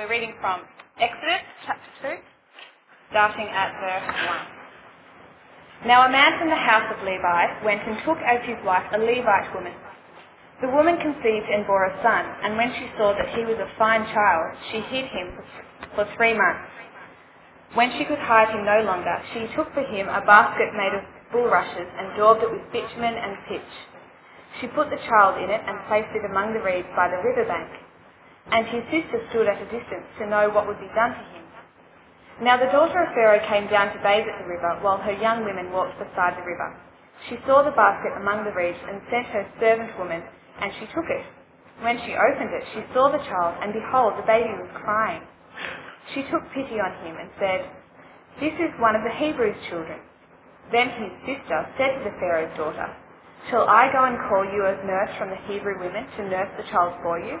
We're reading from Exodus chapter 2, starting at verse 1. Now a man from the house of Levi went and took as his wife a Levite woman. The woman conceived and bore a son, and when she saw that he was a fine child, she hid him for three months. When she could hide him no longer, she took for him a basket made of bulrushes and daubed it with bitumen and pitch. She put the child in it and placed it among the reeds by the river bank and his sister stood at a distance to know what would be done to him. Now the daughter of Pharaoh came down to bathe at the river, while her young women walked beside the river. She saw the basket among the reeds and sent her servant woman, and she took it. When she opened it, she saw the child, and behold, the baby was crying. She took pity on him and said, This is one of the Hebrews' children. Then his sister said to the Pharaoh's daughter, Shall I go and call you as nurse from the Hebrew women to nurse the child for you?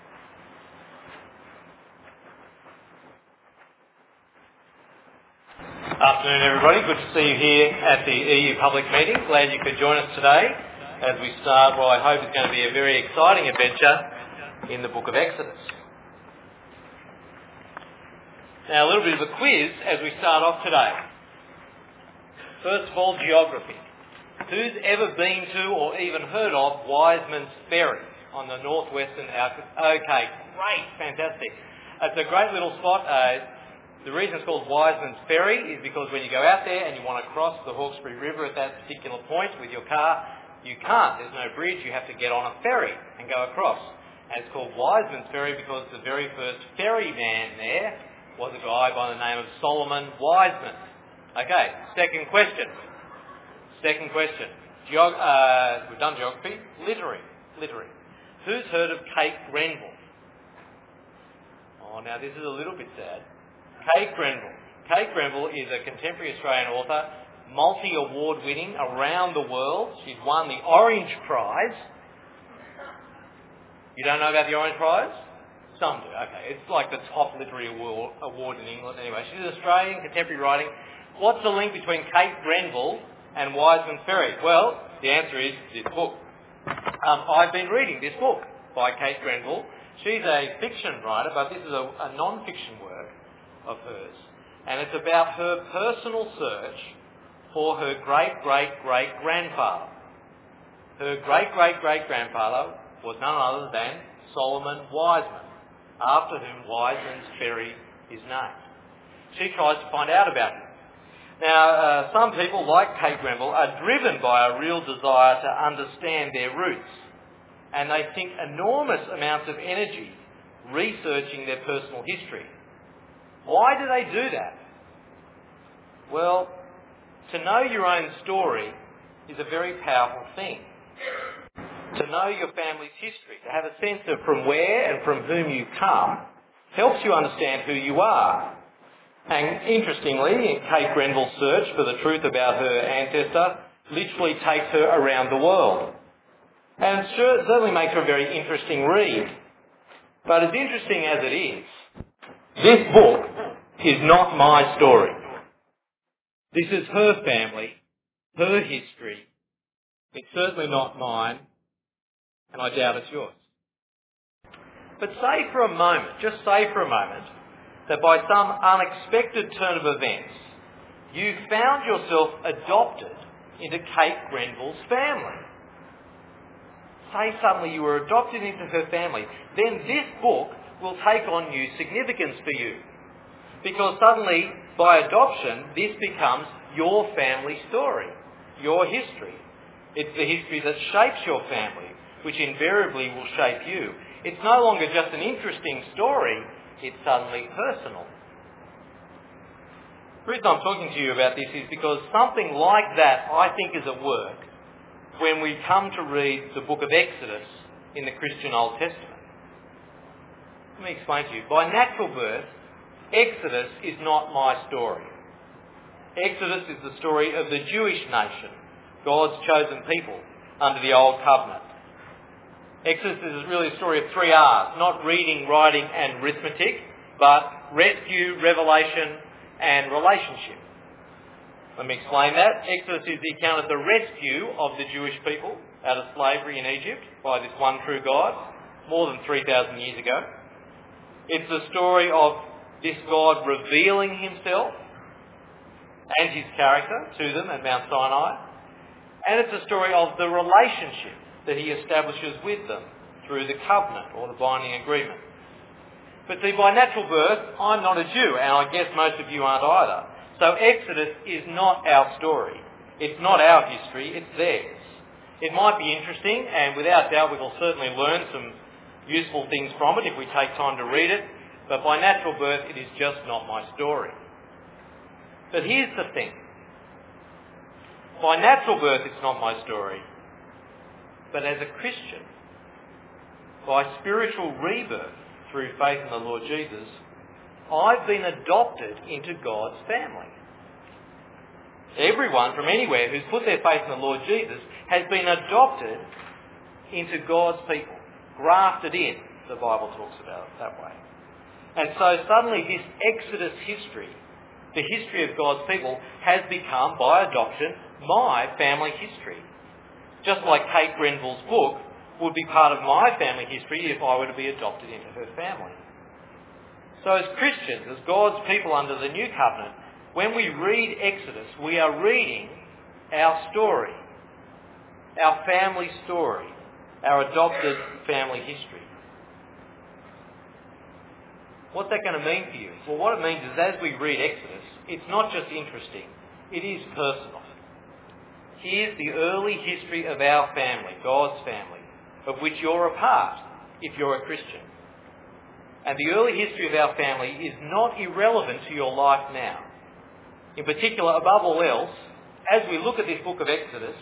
Afternoon, everybody. Good to see you here at the EU public meeting. Glad you could join us today as we start what I hope is going to be a very exciting adventure in the book of Exodus. Now, a little bit of a quiz as we start off today. First of all, geography. Who's ever been to or even heard of Wiseman's Ferry on the northwestern outskirts? Okay, great, fantastic. It's a great little spot. Uh, the reason it's called Wiseman's Ferry is because when you go out there and you want to cross the Hawkesbury River at that particular point with your car, you can't. There's no bridge. You have to get on a ferry and go across. And it's called Wiseman's Ferry because the very first ferryman there was a guy by the name of Solomon Wiseman. Okay, second question. Second question. Geog- uh, we've done geography. Literary. Literary. Who's heard of Kate Grenville? Oh, now this is a little bit sad. Kate Grenville. Kate Grenville is a contemporary Australian author, multi-award winning around the world. She's won the Orange Prize. You don't know about the Orange Prize? Some do, okay. It's like the top literary award, in England anyway. She's Australian contemporary writing. What's the link between Kate Grenville and Wiseman's Ferry? Well, the answer is this book. Um, I've been reading this book by Kate Grenville. She's a fiction writer, but this is a, a non-fiction work of hers. And it's about her personal search for her great great great grandfather. Her great great great grandfather was none other than Solomon Wiseman, after whom Wiseman's Ferry is named. She tries to find out about him. Now, uh, some people, like Kate Grenville, are driven by a real desire to understand their roots, and they think enormous amounts of energy researching their personal history. Why do they do that? Well, to know your own story is a very powerful thing. To know your family's history, to have a sense of from where and from whom you come, helps you understand who you are. And interestingly, Kate Grenville's search for the truth about her ancestor literally takes her around the world. And it certainly makes her a very interesting read. But as interesting as it is, this book is not my story. This is her family, her history. It's certainly not mine, and I doubt it's yours. But say for a moment, just say for a moment, that by some unexpected turn of events, you found yourself adopted into Kate Grenville's family. Say suddenly you were adopted into her family. Then this book will take on new significance for you. Because suddenly, by adoption, this becomes your family story, your history. It's the history that shapes your family, which invariably will shape you. It's no longer just an interesting story, it's suddenly personal. The reason I'm talking to you about this is because something like that I think is at work when we come to read the book of Exodus in the Christian Old Testament. Let me explain to you. By natural birth, Exodus is not my story. Exodus is the story of the Jewish nation, God's chosen people under the Old Covenant. Exodus is really a story of three R's, not reading, writing and arithmetic, but rescue, revelation and relationship. Let me explain that. Exodus is the account of the rescue of the Jewish people out of slavery in Egypt by this one true God more than 3,000 years ago. It's the story of this God revealing himself and his character to them at Mount Sinai. And it's a story of the relationship that he establishes with them through the covenant or the binding agreement. But see, by natural birth, I'm not a Jew, and I guess most of you aren't either. So Exodus is not our story. It's not our history, it's theirs. It might be interesting, and without doubt we will certainly learn some useful things from it if we take time to read it, but by natural birth it is just not my story. But here's the thing. By natural birth it's not my story, but as a Christian, by spiritual rebirth through faith in the Lord Jesus, I've been adopted into God's family. Everyone from anywhere who's put their faith in the Lord Jesus has been adopted into God's people, grafted in, the Bible talks about it that way. And so suddenly this Exodus history, the history of God's people, has become, by adoption, my family history. Just like Kate Grenville's book would be part of my family history if I were to be adopted into her family. So as Christians, as God's people under the new covenant, when we read Exodus, we are reading our story, our family story, our adopted family history. What's that going to mean for you? Well, what it means is as we read Exodus, it's not just interesting, it is personal. Here's the early history of our family, God's family, of which you're a part if you're a Christian. And the early history of our family is not irrelevant to your life now. In particular, above all else, as we look at this book of Exodus,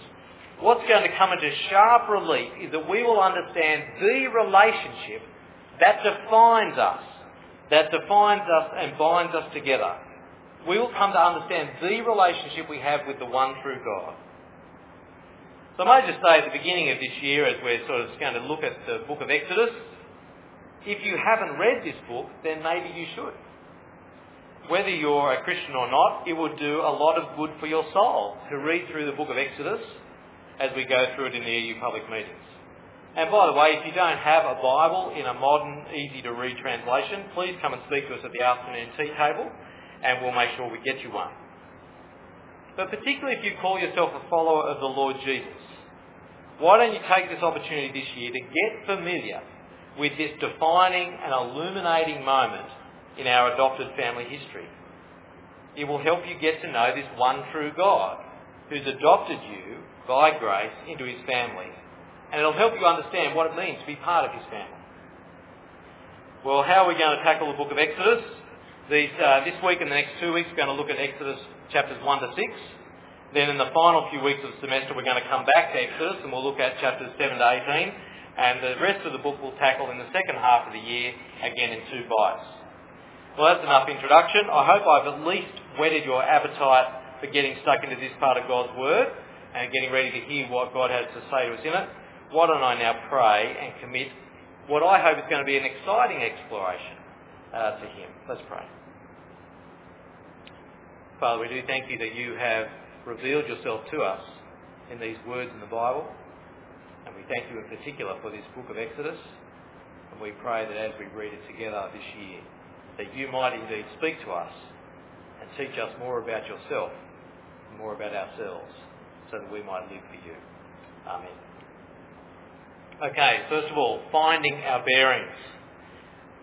what's going to come into sharp relief is that we will understand the relationship that defines us, that defines us and binds us together. We will come to understand the relationship we have with the one true God. So I might just say at the beginning of this year, as we're sort of going to look at the book of Exodus, if you haven't read this book, then maybe you should. Whether you're a Christian or not, it would do a lot of good for your soul to read through the book of Exodus as we go through it in the EU public meetings. And by the way, if you don't have a Bible in a modern, easy to read translation, please come and speak to us at the afternoon tea table and we'll make sure we get you one. But particularly if you call yourself a follower of the Lord Jesus, why don't you take this opportunity this year to get familiar with this defining and illuminating moment in our adopted family history? It will help you get to know this one true God who's adopted you by grace into his family. And it'll help you understand what it means to be part of his family. Well, how are we going to tackle the book of Exodus? These, uh, this week and the next two weeks, we're going to look at Exodus chapters 1 to 6. Then in the final few weeks of the semester, we're going to come back to Exodus and we'll look at chapters 7 to 18. And the rest of the book we'll tackle in the second half of the year, again in two bites. Well, that's enough introduction. I hope I've at least whetted your appetite for getting stuck into this part of God's Word and getting ready to hear what God has to say to us in it. Why don't I now pray and commit what I hope is going to be an exciting exploration uh, to Him. Let's pray. Father, we do thank you that you have revealed yourself to us in these words in the Bible. And we thank you in particular for this book of Exodus. And we pray that as we read it together this year, that you might indeed speak to us and teach us more about yourself and more about ourselves so that we might live for you. Amen. Okay, first of all, finding our bearings.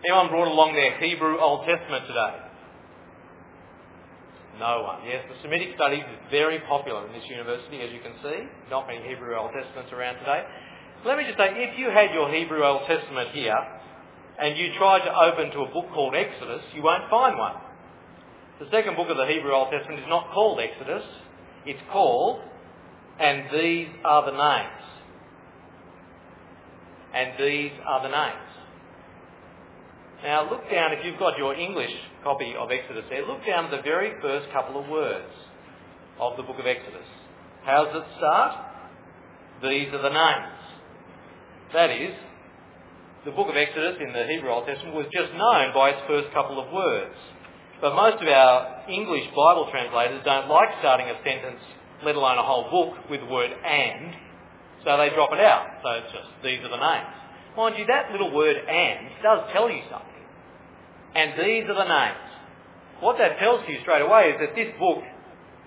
Anyone brought along their Hebrew Old Testament today? No one. Yes, the Semitic studies is very popular in this university, as you can see. Not many Hebrew Old Testaments around today. Let me just say, if you had your Hebrew Old Testament here and you tried to open to a book called Exodus, you won't find one. The second book of the Hebrew Old Testament is not called Exodus. It's called, and these are the names. And these are the names. Now look down, if you've got your English copy of Exodus there, look down at the very first couple of words. of the book of Exodus. How does it start? These are the names. That is, the book of Exodus in the Hebrew Old Testament was just known by its first couple of words. But most of our English Bible translators don't like starting a sentence, let alone a whole book, with the word and, so they drop it out. So it's just, these are the names. Mind you, that little word and does tell you something. And these are the names. What that tells you straight away is that this book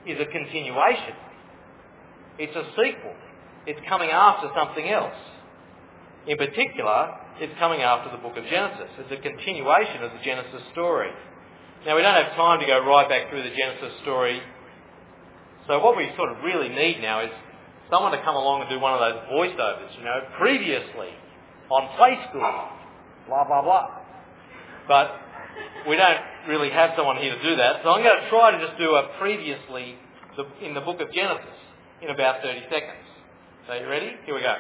is a continuation. It's a sequel. It's coming after something else. In particular, it's coming after the book of Genesis. It's a continuation of the Genesis story. Now, we don't have time to go right back through the Genesis story. So what we sort of really need now is someone to come along and do one of those voiceovers, you know, previously on Play School, blah, blah, blah. But we don't really have someone here to do that, so I'm going to try to just do a previously in the book of Genesis in about 30 seconds. So you ready? Here we go.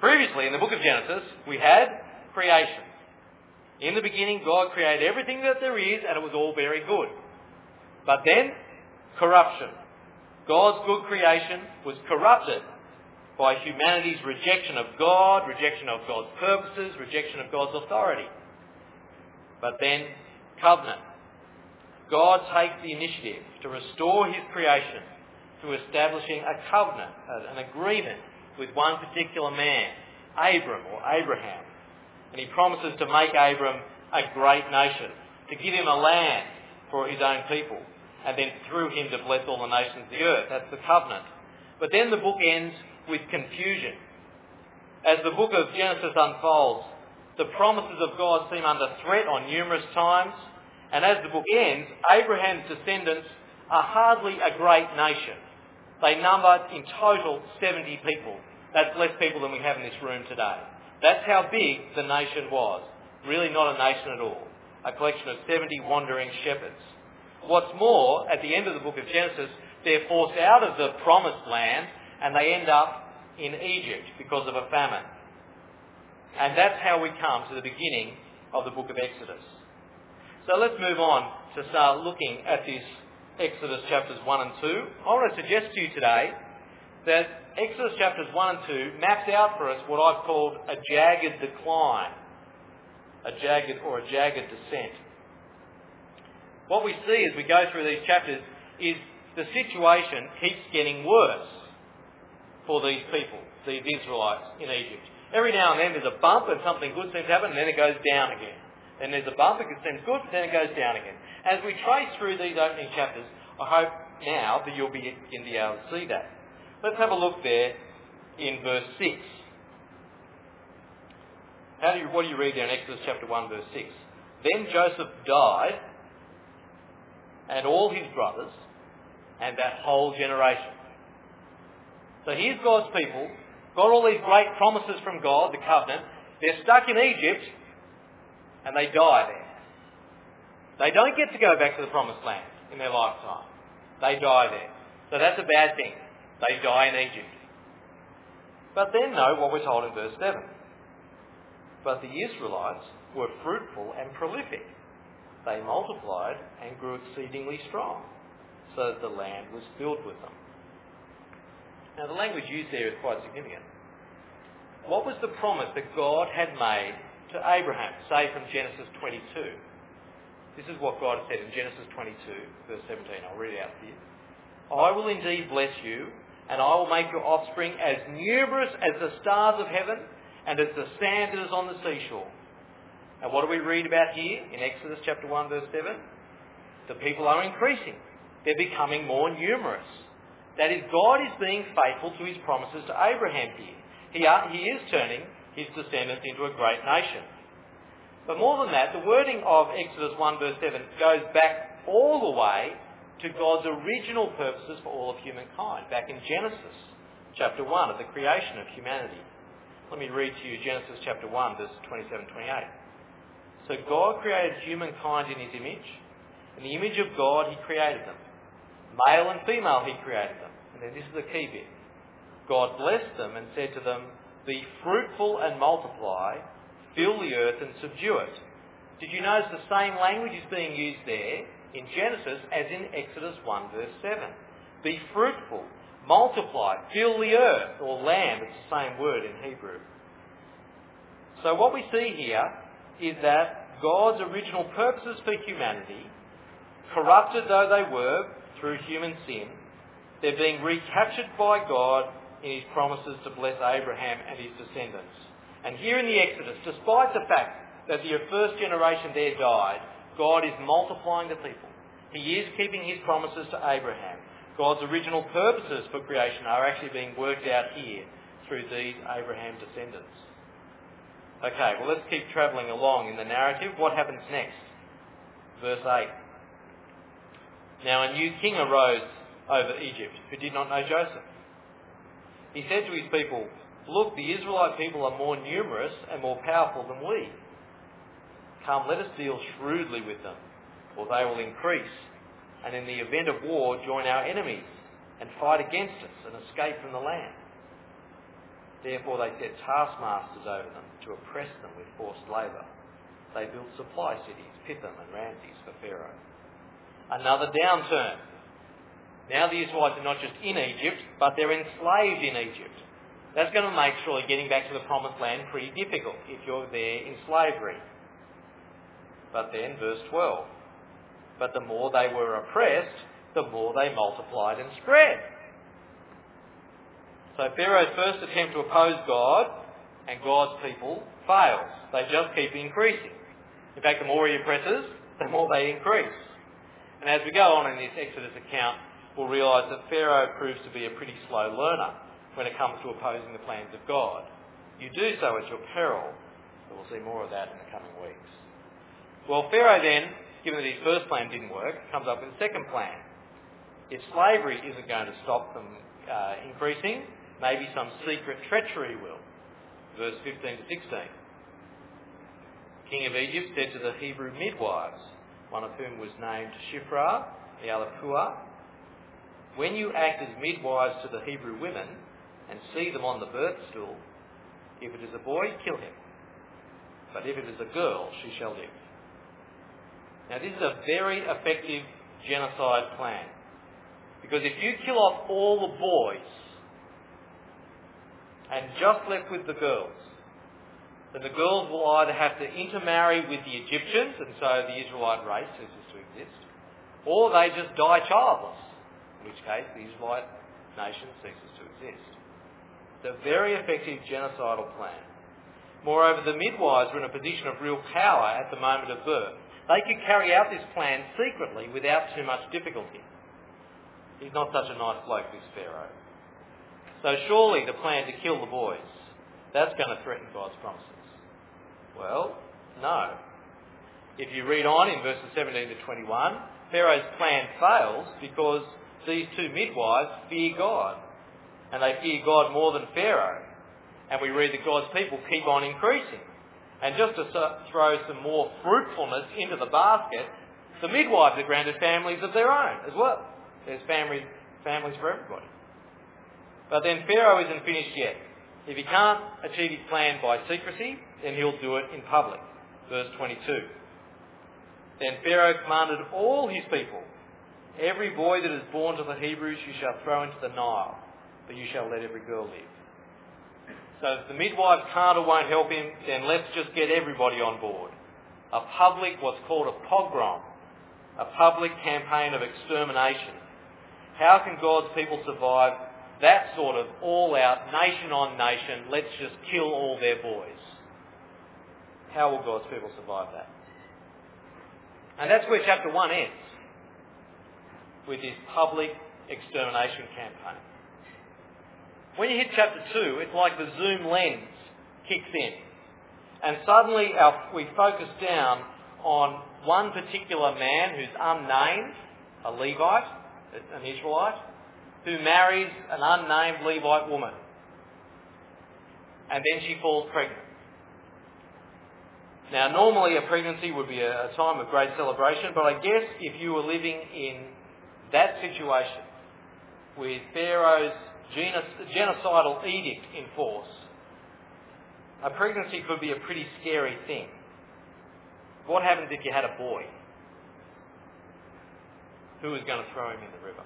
Previously in the book of Genesis, we had creation. In the beginning, God created everything that there is, and it was all very good. But then, corruption. God's good creation was corrupted by humanity's rejection of God, rejection of God's purposes, rejection of God's authority. But then, covenant. God takes the initiative to restore his creation through establishing a covenant, an agreement with one particular man, Abram or Abraham. And he promises to make Abram a great nation, to give him a land for his own people, and then through him to bless all the nations of the earth. That's the covenant. But then the book ends with confusion. As the book of Genesis unfolds, the promises of God seem under threat on numerous times, and as the book ends, Abraham's descendants are hardly a great nation. They number in total 70 people. That's less people than we have in this room today. That's how big the nation was. Really not a nation at all. A collection of 70 wandering shepherds. What's more, at the end of the book of Genesis, they're forced out of the promised land and they end up in Egypt because of a famine. And that's how we come to the beginning of the book of Exodus. So let's move on to start looking at this Exodus chapters 1 and 2. I want to suggest to you today that Exodus chapters 1 and 2 maps out for us what I've called a jagged decline, a jagged or a jagged descent. What we see as we go through these chapters is the situation keeps getting worse for these people, these Israelites in Egypt. Every now and then there's a bump and something good seems to happen and then it goes down again. Then there's a bump, it seems good, but then it goes down again. As we trace through these opening chapters, I hope now that you'll begin to be able to see that. Let's have a look there in verse 6. How do you, what do you read there in Exodus chapter 1 verse 6? Then Joseph died and all his brothers and that whole generation. So here's God's people got all these great promises from God, the covenant. They're stuck in Egypt and they die there. They don't get to go back to the promised land in their lifetime. They die there. So that's a bad thing. They die in Egypt. But then note what we're told in verse 7. But the Israelites were fruitful and prolific. They multiplied and grew exceedingly strong, so that the land was filled with them. Now, the language used there is quite significant. What was the promise that God had made to Abraham, say from Genesis 22? This is what God said in Genesis 22, verse 17. I'll read it out for you. I will indeed bless you, and I will make your offspring as numerous as the stars of heaven and as the sand that is on the seashore. And what do we read about here in Exodus chapter 1, verse 7? The people are increasing. They're becoming more numerous. That is, God is being faithful to his promises to Abraham here. He, are, he is turning his descendants into a great nation. But more than that, the wording of Exodus 1 verse 7 goes back all the way to God's original purposes for all of humankind, back in Genesis chapter 1 of the creation of humanity. Let me read to you Genesis chapter 1 verses 27 28. So God created humankind in his image. In the image of God he created them. Male and female he created them. And then this is the key bit. God blessed them and said to them, Be fruitful and multiply, fill the earth and subdue it. Did you notice the same language is being used there in Genesis as in Exodus 1 verse 7? Be fruitful, multiply, fill the earth, or land, it's the same word in Hebrew. So what we see here is that God's original purposes for humanity, corrupted though they were through human sin, they're being recaptured by God in his promises to bless Abraham and his descendants. And here in the Exodus, despite the fact that the first generation there died, God is multiplying the people. He is keeping his promises to Abraham. God's original purposes for creation are actually being worked out here through these Abraham descendants. Okay, well let's keep travelling along in the narrative. What happens next? Verse 8. Now a new king arose over Egypt who did not know Joseph. He said to his people, Look, the Israelite people are more numerous and more powerful than we. Come, let us deal shrewdly with them, or they will increase, and in the event of war join our enemies and fight against us and escape from the land. Therefore they set taskmasters over them to oppress them with forced labour. They built supply cities, Pithom and Ramses for Pharaoh. Another downturn. Now the Israelites are not just in Egypt, but they're enslaved in Egypt. That's going to make surely getting back to the promised land pretty difficult if you're there in slavery. But then, verse 12. But the more they were oppressed, the more they multiplied and spread. So Pharaoh's first attempt to oppose God and God's people fails. They just keep increasing. In fact, the more he oppresses, the more they increase. And as we go on in this Exodus account, we'll realise that Pharaoh proves to be a pretty slow learner when it comes to opposing the plans of God. You do so at your peril, but we'll see more of that in the coming weeks. Well, Pharaoh then, given that his first plan didn't work, comes up with a second plan. If slavery isn't going to stop them uh, increasing, maybe some secret treachery will. Verse 15 to 16. King of Egypt said to the Hebrew midwives, one of whom was named Shiphrah, the other Puah, when you act as midwives to the Hebrew women and see them on the birth stool, if it is a boy, kill him. But if it is a girl, she shall live. Now this is a very effective genocide plan. Because if you kill off all the boys and just left with the girls, then the girls will either have to intermarry with the Egyptians, and so the Israelite race ceases to exist, or they just die childless, in which case the Israelite nation ceases to exist. It's a very effective genocidal plan. Moreover, the midwives were in a position of real power at the moment of birth. They could carry out this plan secretly without too much difficulty. He's not such a nice bloke, this Pharaoh. So surely the plan to kill the boys, that's going to threaten God's promises. Well, no. If you read on in verses 17 to 21, Pharaoh's plan fails because these two midwives fear God. And they fear God more than Pharaoh. And we read that God's people keep on increasing. And just to throw some more fruitfulness into the basket, the midwives are granted families of their own as well. There's families, families for everybody. But then Pharaoh isn't finished yet. If he can't achieve his plan by secrecy, then he'll do it in public. Verse 22. Then Pharaoh commanded all his people, Every boy that is born to the Hebrews you shall throw into the Nile, but you shall let every girl live. So if the midwife can't or won't help him, then let's just get everybody on board. A public, what's called a pogrom, a public campaign of extermination. How can God's people survive that sort of all-out, nation-on-nation, let's just kill all their boys? How will God's people survive that? And that's where chapter 1 ends, with this public extermination campaign. When you hit chapter 2, it's like the zoom lens kicks in. And suddenly our, we focus down on one particular man who's unnamed, a Levite, an Israelite, who marries an unnamed Levite woman. And then she falls pregnant. Now, normally a pregnancy would be a, time of great celebration, but I guess if you were living in that situation with Pharaoh's genocidal edict in force, a pregnancy could be a pretty scary thing. What happens if you had a boy? Who was going to throw him in the river?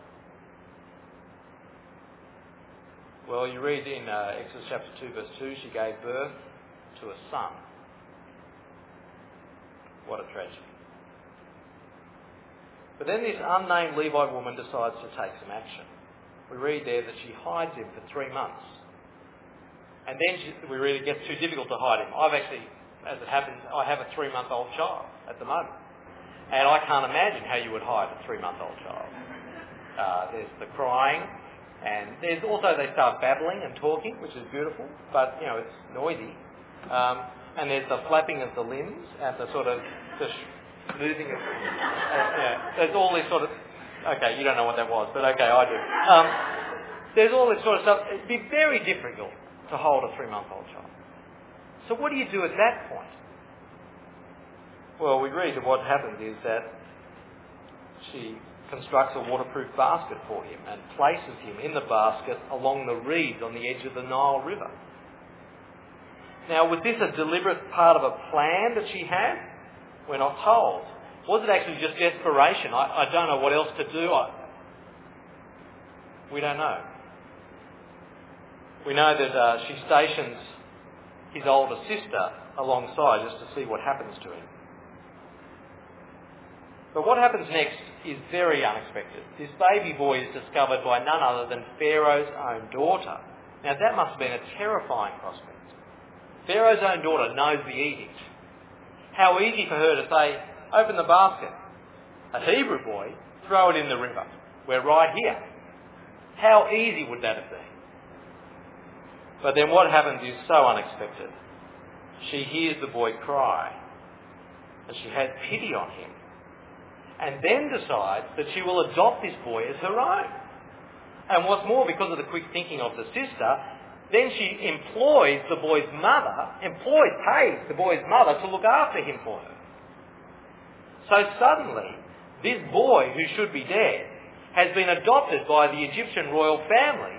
Well, you read in uh, Exodus chapter 2, verse 2, she gave birth to a son. What a tragedy. But then this unnamed Levite woman decides to take some action. We read there that she hides him for three months. And then she, we read it gets too difficult to hide him. I've actually, as it happens, I have a three-month-old child at the moment. And I can't imagine how you would hide a three-month-old child. Uh, there's the crying, and there's also they start babbling and talking, which is beautiful, but you know it's noisy. Um, and there's the flapping of the limbs and the sort of the moving of. Uh, yeah, there's all this sort of. Okay, you don't know what that was, but okay, I do. Um, there's all this sort of stuff. It'd be very difficult to hold a three-month-old child. So what do you do at that point? Well, we read that what happens is that she constructs a waterproof basket for him and places him in the basket along the reeds on the edge of the Nile River. Now, was this a deliberate part of a plan that she had? We're not told. Was it actually just desperation? I, I don't know what else to do. I, we don't know. We know that uh, she stations his older sister alongside just to see what happens to him. But what happens next is very unexpected. This baby boy is discovered by none other than Pharaoh's own daughter. Now that must have been a terrifying prospect. Pharaoh's own daughter knows the edict. How easy for her to say, open the basket. A Hebrew boy, throw it in the river. We're right here. How easy would that have been? But then what happens is so unexpected. She hears the boy cry, and she has pity on him and then decides that she will adopt this boy as her own. And what's more, because of the quick thinking of the sister, then she employs the boy's mother, employs, pays the boy's mother to look after him for her. So suddenly, this boy who should be dead has been adopted by the Egyptian royal family.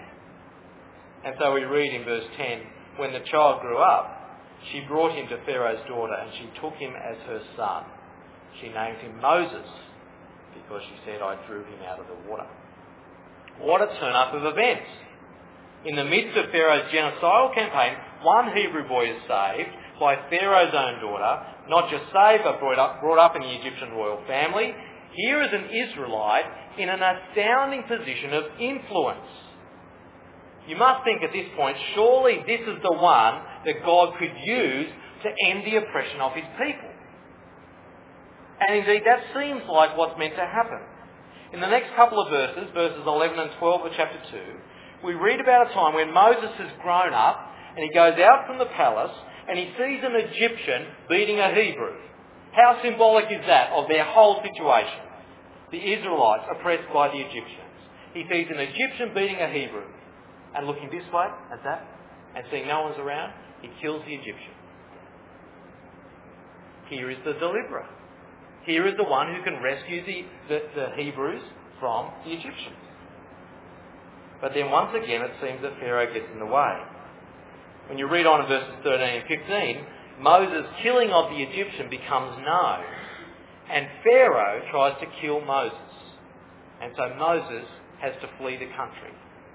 And so we read in verse 10, when the child grew up, she brought him to Pharaoh's daughter and she took him as her son. She named him Moses because she said, I drew him out of the water. What a turn up of events. In the midst of Pharaoh's genocidal campaign, one Hebrew boy is saved by Pharaoh's own daughter, not just saved but brought up, brought up in the Egyptian royal family. Here is an Israelite in an astounding position of influence. You must think at this point, surely this is the one that God could use to end the oppression of his people. And indeed, that seems like what's meant to happen. In the next couple of verses, verses 11 and 12 of chapter 2, we read about a time when Moses has grown up and he goes out from the palace and he sees an Egyptian beating a Hebrew. How symbolic is that of their whole situation? The Israelites oppressed by the Egyptians. He sees an Egyptian beating a Hebrew and looking this way at that and seeing no one's around, he kills the Egyptian. Here is the deliverer. Here is the one who can rescue the, the, the Hebrews from the Egyptians. But then once again it seems that Pharaoh gets in the way. When you read on in verses 13 and 15, Moses' killing of the Egyptian becomes known. And Pharaoh tries to kill Moses. And so Moses has to flee the country.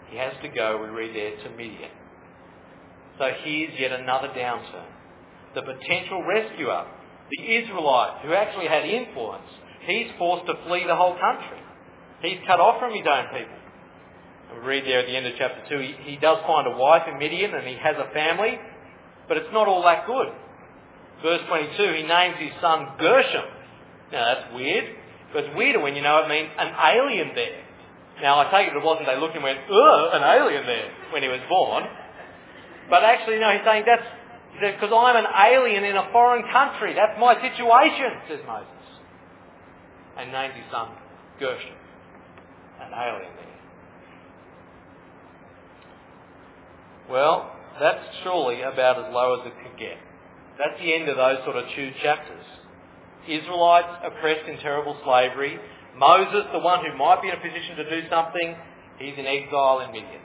He has to go, we read there, to Midian. So here's yet another downturn. The potential rescuer the Israelite, who actually had influence, he's forced to flee the whole country. He's cut off from his own people. We read there at the end of chapter 2, he, he does find a wife in Midian and he has a family, but it's not all that good. Verse 22, he names his son Gershom. Now that's weird, but it's weirder when you know it means an alien there. Now I take it it wasn't they looked and went, ugh, an alien there when he was born. But actually, no, he's saying that's because I'm an alien in a foreign country. That's my situation, says Moses. And named his son Gershom, an alien there. Well, that's surely about as low as it could get. That's the end of those sort of two chapters. Israelites oppressed in terrible slavery. Moses, the one who might be in a position to do something, he's in exile in Midian.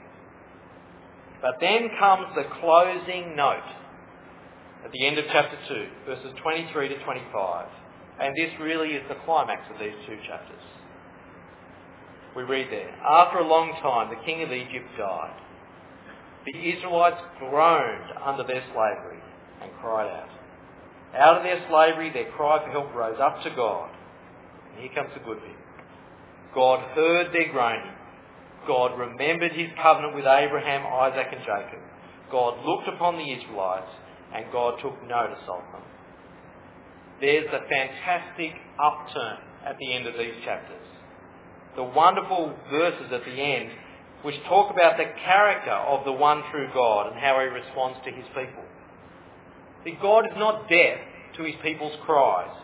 But then comes the closing note at the end of chapter 2, verses 23 to 25. And this really is the climax of these two chapters. We read there, After a long time, the king of Egypt died, the Israelites groaned under their slavery and cried out. Out of their slavery, their cry for help rose up to God. And here comes the good bit. God heard their groaning. God remembered his covenant with Abraham, Isaac and Jacob. God looked upon the Israelites and God took notice of them. There's a fantastic upturn at the end of these chapters. The wonderful verses at the end which talk about the character of the one true God and how he responds to his people. See, God is not deaf to his people's cries.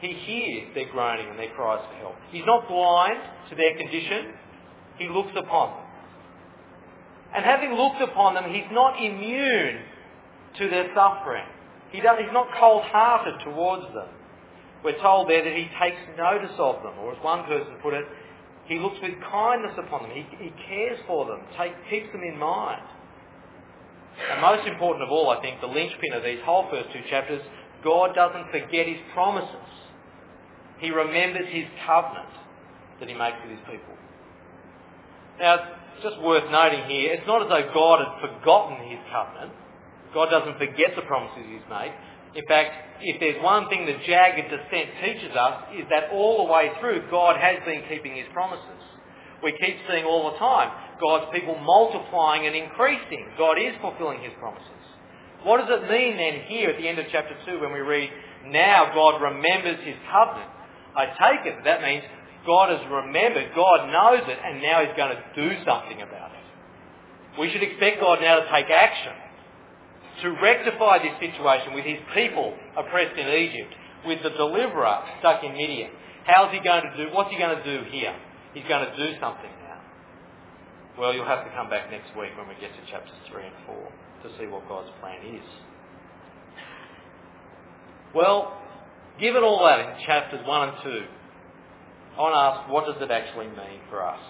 He hears their groaning and their cries for help. He's not blind to their condition. He looks upon them. And having looked upon them, he's not immune to their suffering. He does, he's not cold-hearted towards them. We're told there that he takes notice of them, or as one person put it, he looks with kindness upon them. He, he cares for them, take, keeps them in mind. And most important of all, I think, the linchpin of these whole first two chapters, God doesn't forget his promises. He remembers his covenant that he makes with his people. Now, it's just worth noting here, it's not as though God had forgotten his covenant. God doesn't forget the promises he's made. In fact, if there's one thing the jagged descent teaches us, is that all the way through, God has been keeping his promises. We keep seeing all the time God's people multiplying and increasing. God is fulfilling his promises. What does it mean then here at the end of chapter 2 when we read, now God remembers his covenant? I take it that means God has remembered, God knows it, and now he's going to do something about it. We should expect God now to take action to rectify this situation with his people oppressed in Egypt, with the deliverer stuck in Midian. How's he going to do? What's he going to do here? He's going to do something now. Well, you'll have to come back next week when we get to chapters 3 and 4 to see what God's plan is. Well, given all that in chapters 1 and 2, I want to ask, what does it actually mean for us?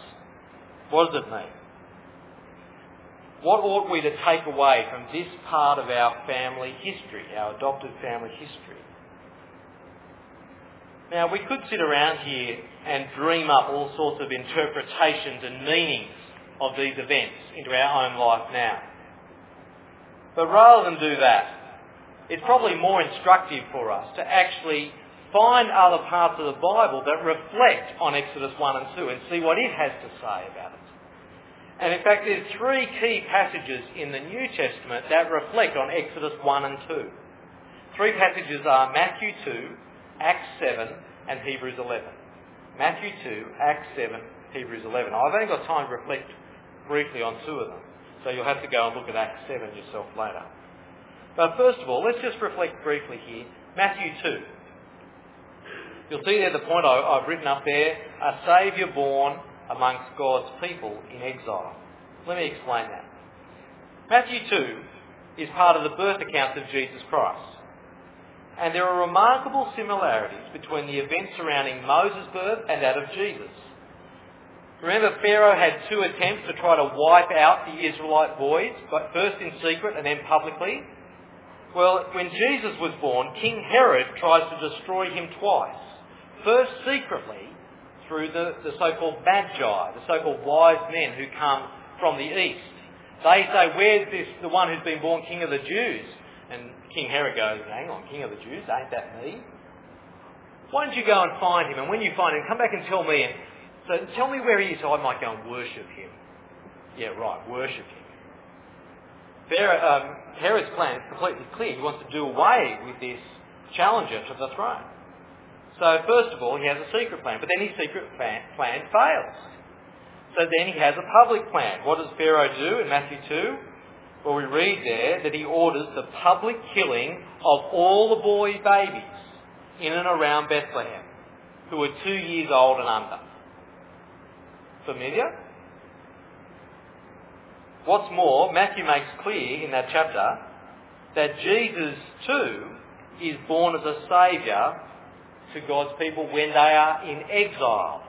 What does it mean? What ought we to take away from this part of our family history, our adopted family history? Now, we could sit around here and dream up all sorts of interpretations and meanings of these events into our own life now. But rather than do that, it's probably more instructive for us to actually find other parts of the Bible that reflect on Exodus 1 and 2 and see what it has to say about it. And in fact, there's three key passages in the New Testament that reflect on Exodus 1 and 2. Three passages are Matthew 2, Acts 7, and Hebrews 11. Matthew 2, Acts 7, Hebrews 11. I've only got time to reflect briefly on two of them, so you'll have to go and look at Acts 7 yourself later. But first of all, let's just reflect briefly here. Matthew 2. You'll see there the point I, have written up there, a Saviour born amongst God's people in exile. Let me explain that. Matthew 2 is part of the birth account of Jesus Christ. And there are remarkable similarities between the events surrounding Moses' birth and that of Jesus. Remember, Pharaoh had two attempts to try to wipe out the Israelite boys, but first in secret and then publicly. Well, when Jesus was born, King Herod tries to destroy him twice. First secretly, through the, the so-called magi, the so-called wise men who come from the east. They say, where's this, the one who's been born king of the Jews? And King Herod goes, hang on, king of the Jews, ain't that me? Why don't you go and find him? And when you find him, come back and tell me. And so tell me where he is so I might go and worship him. Yeah, right, worship him. Um, Herod's plan is completely clear. He wants to do away with this challenger to the throne. So first of all, he has a secret plan, but then his secret plan, plan fails. So then he has a public plan. What does Pharaoh do in Matthew 2? Well, we read there that he orders the public killing of all the boy babies in and around Bethlehem who are two years old and under. Familiar? What's more, Matthew makes clear in that chapter that Jesus too is born as a saviour to God's people when they are in exile.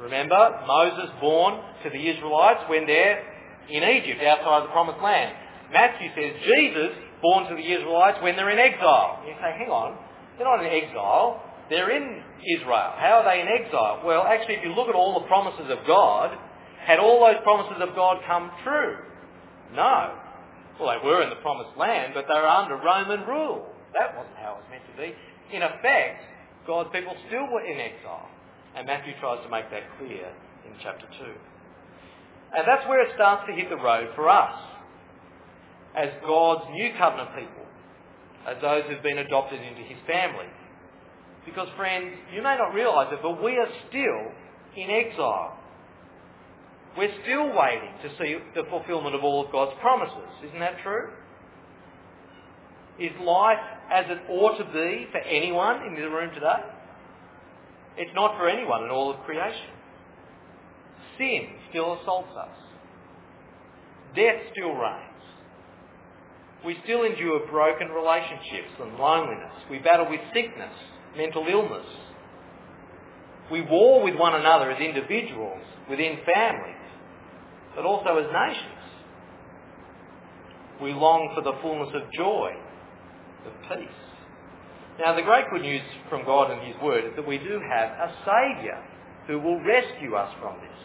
Remember, Moses born to the Israelites when they're in Egypt, outside the promised land. Matthew says Jesus born to the Israelites when they're in exile. You say, hang on, they're not in exile, they're in Israel. How are they in exile? Well, actually, if you look at all the promises of God, had all those promises of God come true, No. Well, they were in the promised land, but they were under Roman rule. That wasn't how it was meant to be. In effect, God's people still were in exile. And Matthew tries to make that clear in chapter 2. And that's where it starts to hit the road for us as God's new covenant people, as those who've been adopted into his family. Because, friends, you may not realise it, but we are still in exile. We're still waiting to see the fulfilment of all of God's promises. Isn't that true? Is life as it ought to be for anyone in the room today? It's not for anyone in all of creation. Sin still assaults us. Death still reigns. We still endure broken relationships and loneliness. We battle with sickness, mental illness. We war with one another as individuals, within families, but also as nations. We long for the fullness of joy, of peace. Now, the great good news from God and His Word is that we do have a Saviour who will rescue us from this.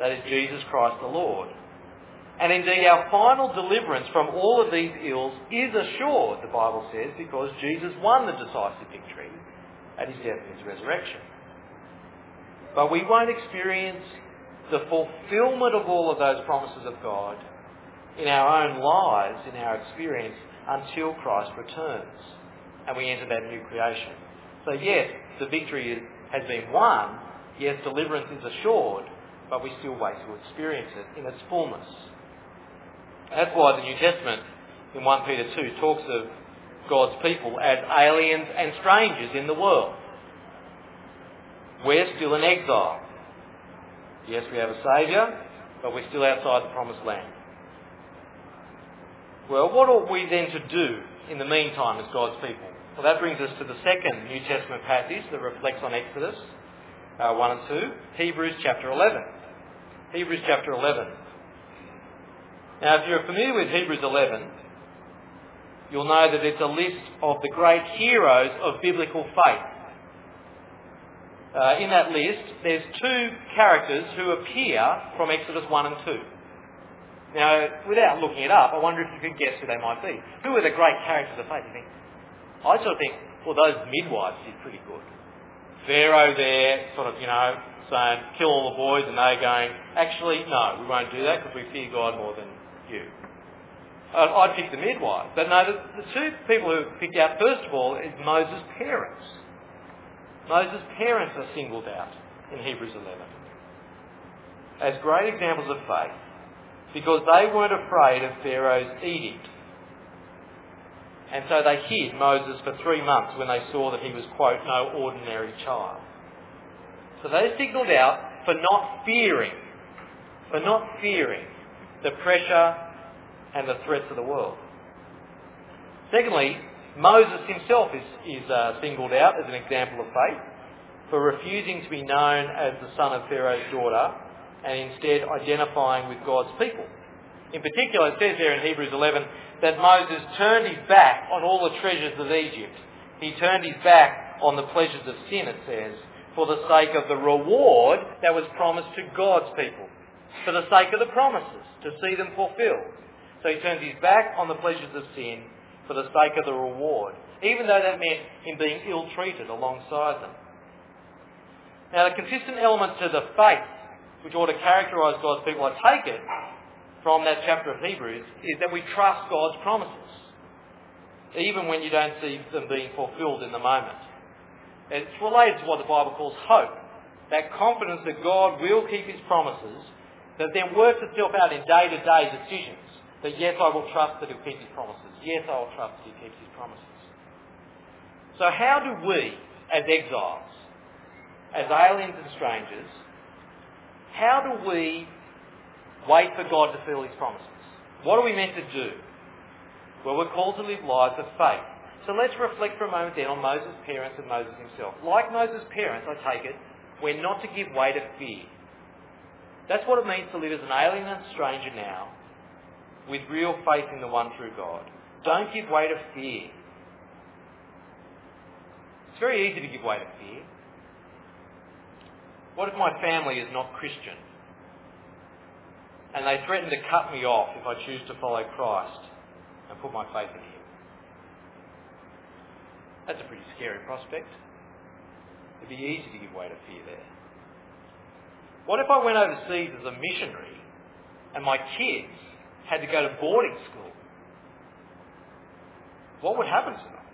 That is Jesus Christ the Lord. And indeed, our final deliverance from all of these ills is assured, the Bible says, because Jesus won the decisive victory at his death and his resurrection. But we won't experience the fulfillment of all of those promises of God in our own lives, in our experience, until Christ returns and we enter that new creation. So yes, the victory has been won. Yes, deliverance is assured, but we still wait to experience it in its fullness. That's why the New Testament in 1 Peter 2 talks of God's people as aliens and strangers in the world. We're still in exile. Yes, we have a Saviour, but we're still outside the promised land. Well, what ought we then to do in the meantime as God's people? Well, that brings us to the second New Testament passage that reflects on Exodus uh, 1 and 2, Hebrews chapter 11. Hebrews chapter 11. Now, if you're familiar with Hebrews 11, you'll know that it's a list of the great heroes of biblical faith. Uh, in that list, there's two characters who appear from Exodus 1 and 2. Now, without looking it up, I wonder if you could guess who they might be. Who are the great characters of faith? You think, I sort of think, well, those midwives did pretty good. Pharaoh there, sort of, you know, saying, kill all the boys, and they're going, actually, no, we won't do that because we fear God more than you. I'd pick the midwife. But no, the, the two people who picked out first of all is Moses' parents. Moses' parents are singled out in Hebrews 11 as great examples of faith because they weren't afraid of Pharaoh's edict. And so they hid Moses for three months when they saw that he was, quote, no ordinary child. So they signalled out for not fearing, for not fearing the pressure and the threats of the world. Secondly, Moses himself is, is uh, singled out as an example of faith for refusing to be known as the son of Pharaoh's daughter and instead identifying with God's people. In particular, it says there in Hebrews 11 that Moses turned his back on all the treasures of Egypt. He turned his back on the pleasures of sin, it says, for the sake of the reward that was promised to God's people, for the sake of the promises, to see them fulfilled. So he turns his back on the pleasures of sin for the sake of the reward, even though that meant him being ill-treated alongside them. Now, the consistent element to the faith which ought to characterise God's people, I take it from that chapter of Hebrews, is that we trust God's promises, even when you don't see them being fulfilled in the moment. It's related to what the Bible calls hope, that confidence that God will keep his promises, that then works itself out in day-to-day decisions. That yes, I will trust that he'll keep his promises. Yes, I will trust that he keeps his promises. So how do we, as exiles, as aliens and strangers, how do we wait for God to fulfill his promises? What are we meant to do? Well, we're called to live lives of faith. So let's reflect for a moment then on Moses' parents and Moses himself. Like Moses' parents, I take it, we're not to give way to fear. That's what it means to live as an alien and stranger now, with real faith in the one true God. Don't give way to fear. It's very easy to give way to fear. What if my family is not Christian? and they threaten to cut me off if I choose to follow Christ and put my faith in Him. That's a pretty scary prospect. It'd be easy to give way to fear there. What if I went overseas as a missionary and my kids had to go to boarding school? What would happen to them?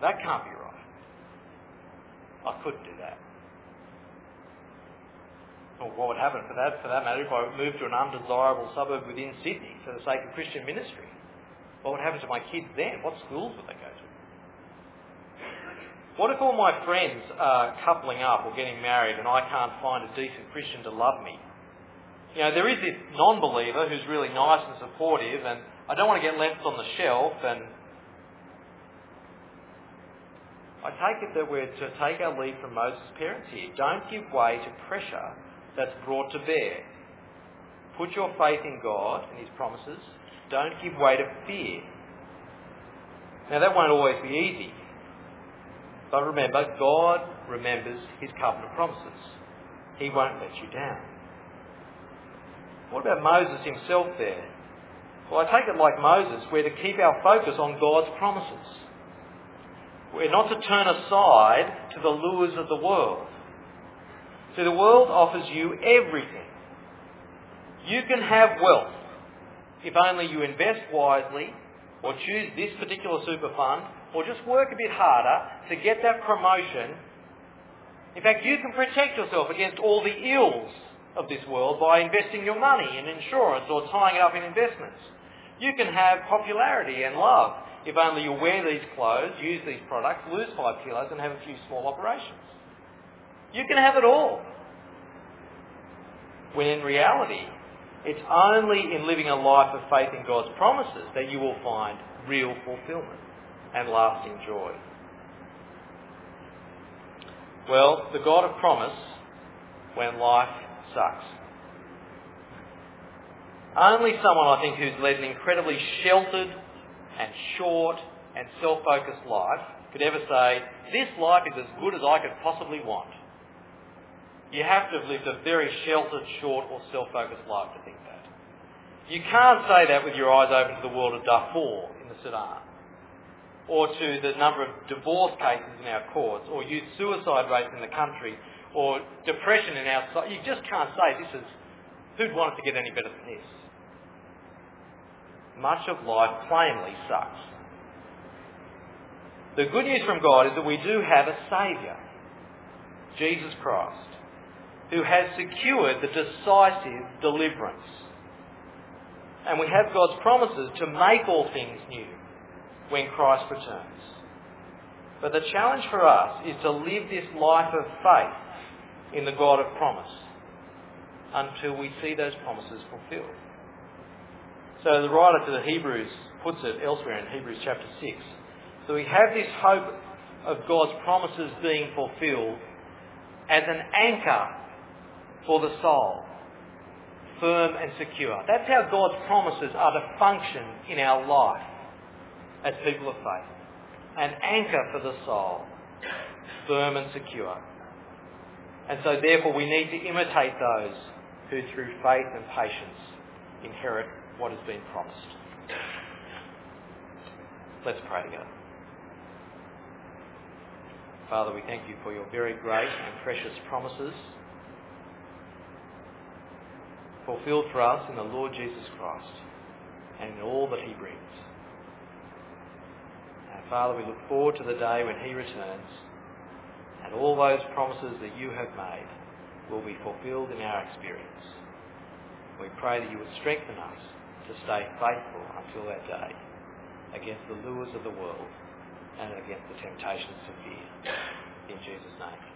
That can't be right. I couldn't do that. Or what would happen for that, for that matter, if I moved to an undesirable suburb within Sydney for the sake of Christian ministry? What would happen to my kids then? What schools would they go to? What if all my friends are coupling up or getting married and I can't find a decent Christian to love me? You know, there is this non-believer who's really nice and supportive and I don't want to get left on the shelf and I take it that we're to take our lead from Moses' parents here. Don't give way to pressure that's brought to bear. Put your faith in God and His promises. Don't give way to fear. Now that won't always be easy. But remember, God remembers His covenant promises. He won't let you down. What about Moses himself there? Well, I take it like Moses, we're to keep our focus on God's promises. We're not to turn aside to the lures of the world. See, the world offers you everything. You can have wealth if only you invest wisely or choose this particular super fund or just work a bit harder to get that promotion. In fact, you can protect yourself against all the ills of this world by investing your money in insurance or tying it up in investments. You can have popularity and love if only you wear these clothes, use these products, lose five kilos and have a few small operations. You can have it all. When in reality, it's only in living a life of faith in God's promises that you will find real fulfillment and lasting joy. Well, the God of promise when life sucks. Only someone, I think, who's led an incredibly sheltered and short and self-focused life could ever say, this life is as good as I could possibly want. You have to have lived a very sheltered, short or self-focused life to think that. You can't say that with your eyes open to the world of Darfur in the Sudan or to the number of divorce cases in our courts, or youth suicide rates in the country, or depression in our society. You just can't say this is, who'd want it to get any better than this? Much of life plainly sucks. The good news from God is that we do have a Saviour, Jesus Christ, who has secured the decisive deliverance. And we have God's promises to make all things new when Christ returns. But the challenge for us is to live this life of faith in the God of promise until we see those promises fulfilled. So the writer to the Hebrews puts it elsewhere in Hebrews chapter 6. So we have this hope of God's promises being fulfilled as an anchor for the soul, firm and secure. That's how God's promises are to function in our life as people of faith. An anchor for the soul, firm and secure. And so therefore we need to imitate those who through faith and patience inherit what has been promised. Let's pray together. Father, we thank you for your very great and precious promises fulfilled for us in the Lord Jesus Christ and in all that he brings. Father, we look forward to the day when he returns and all those promises that you have made will be fulfilled in our experience. We pray that you would strengthen us to stay faithful until that day against the lures of the world and against the temptations of fear. In Jesus' name.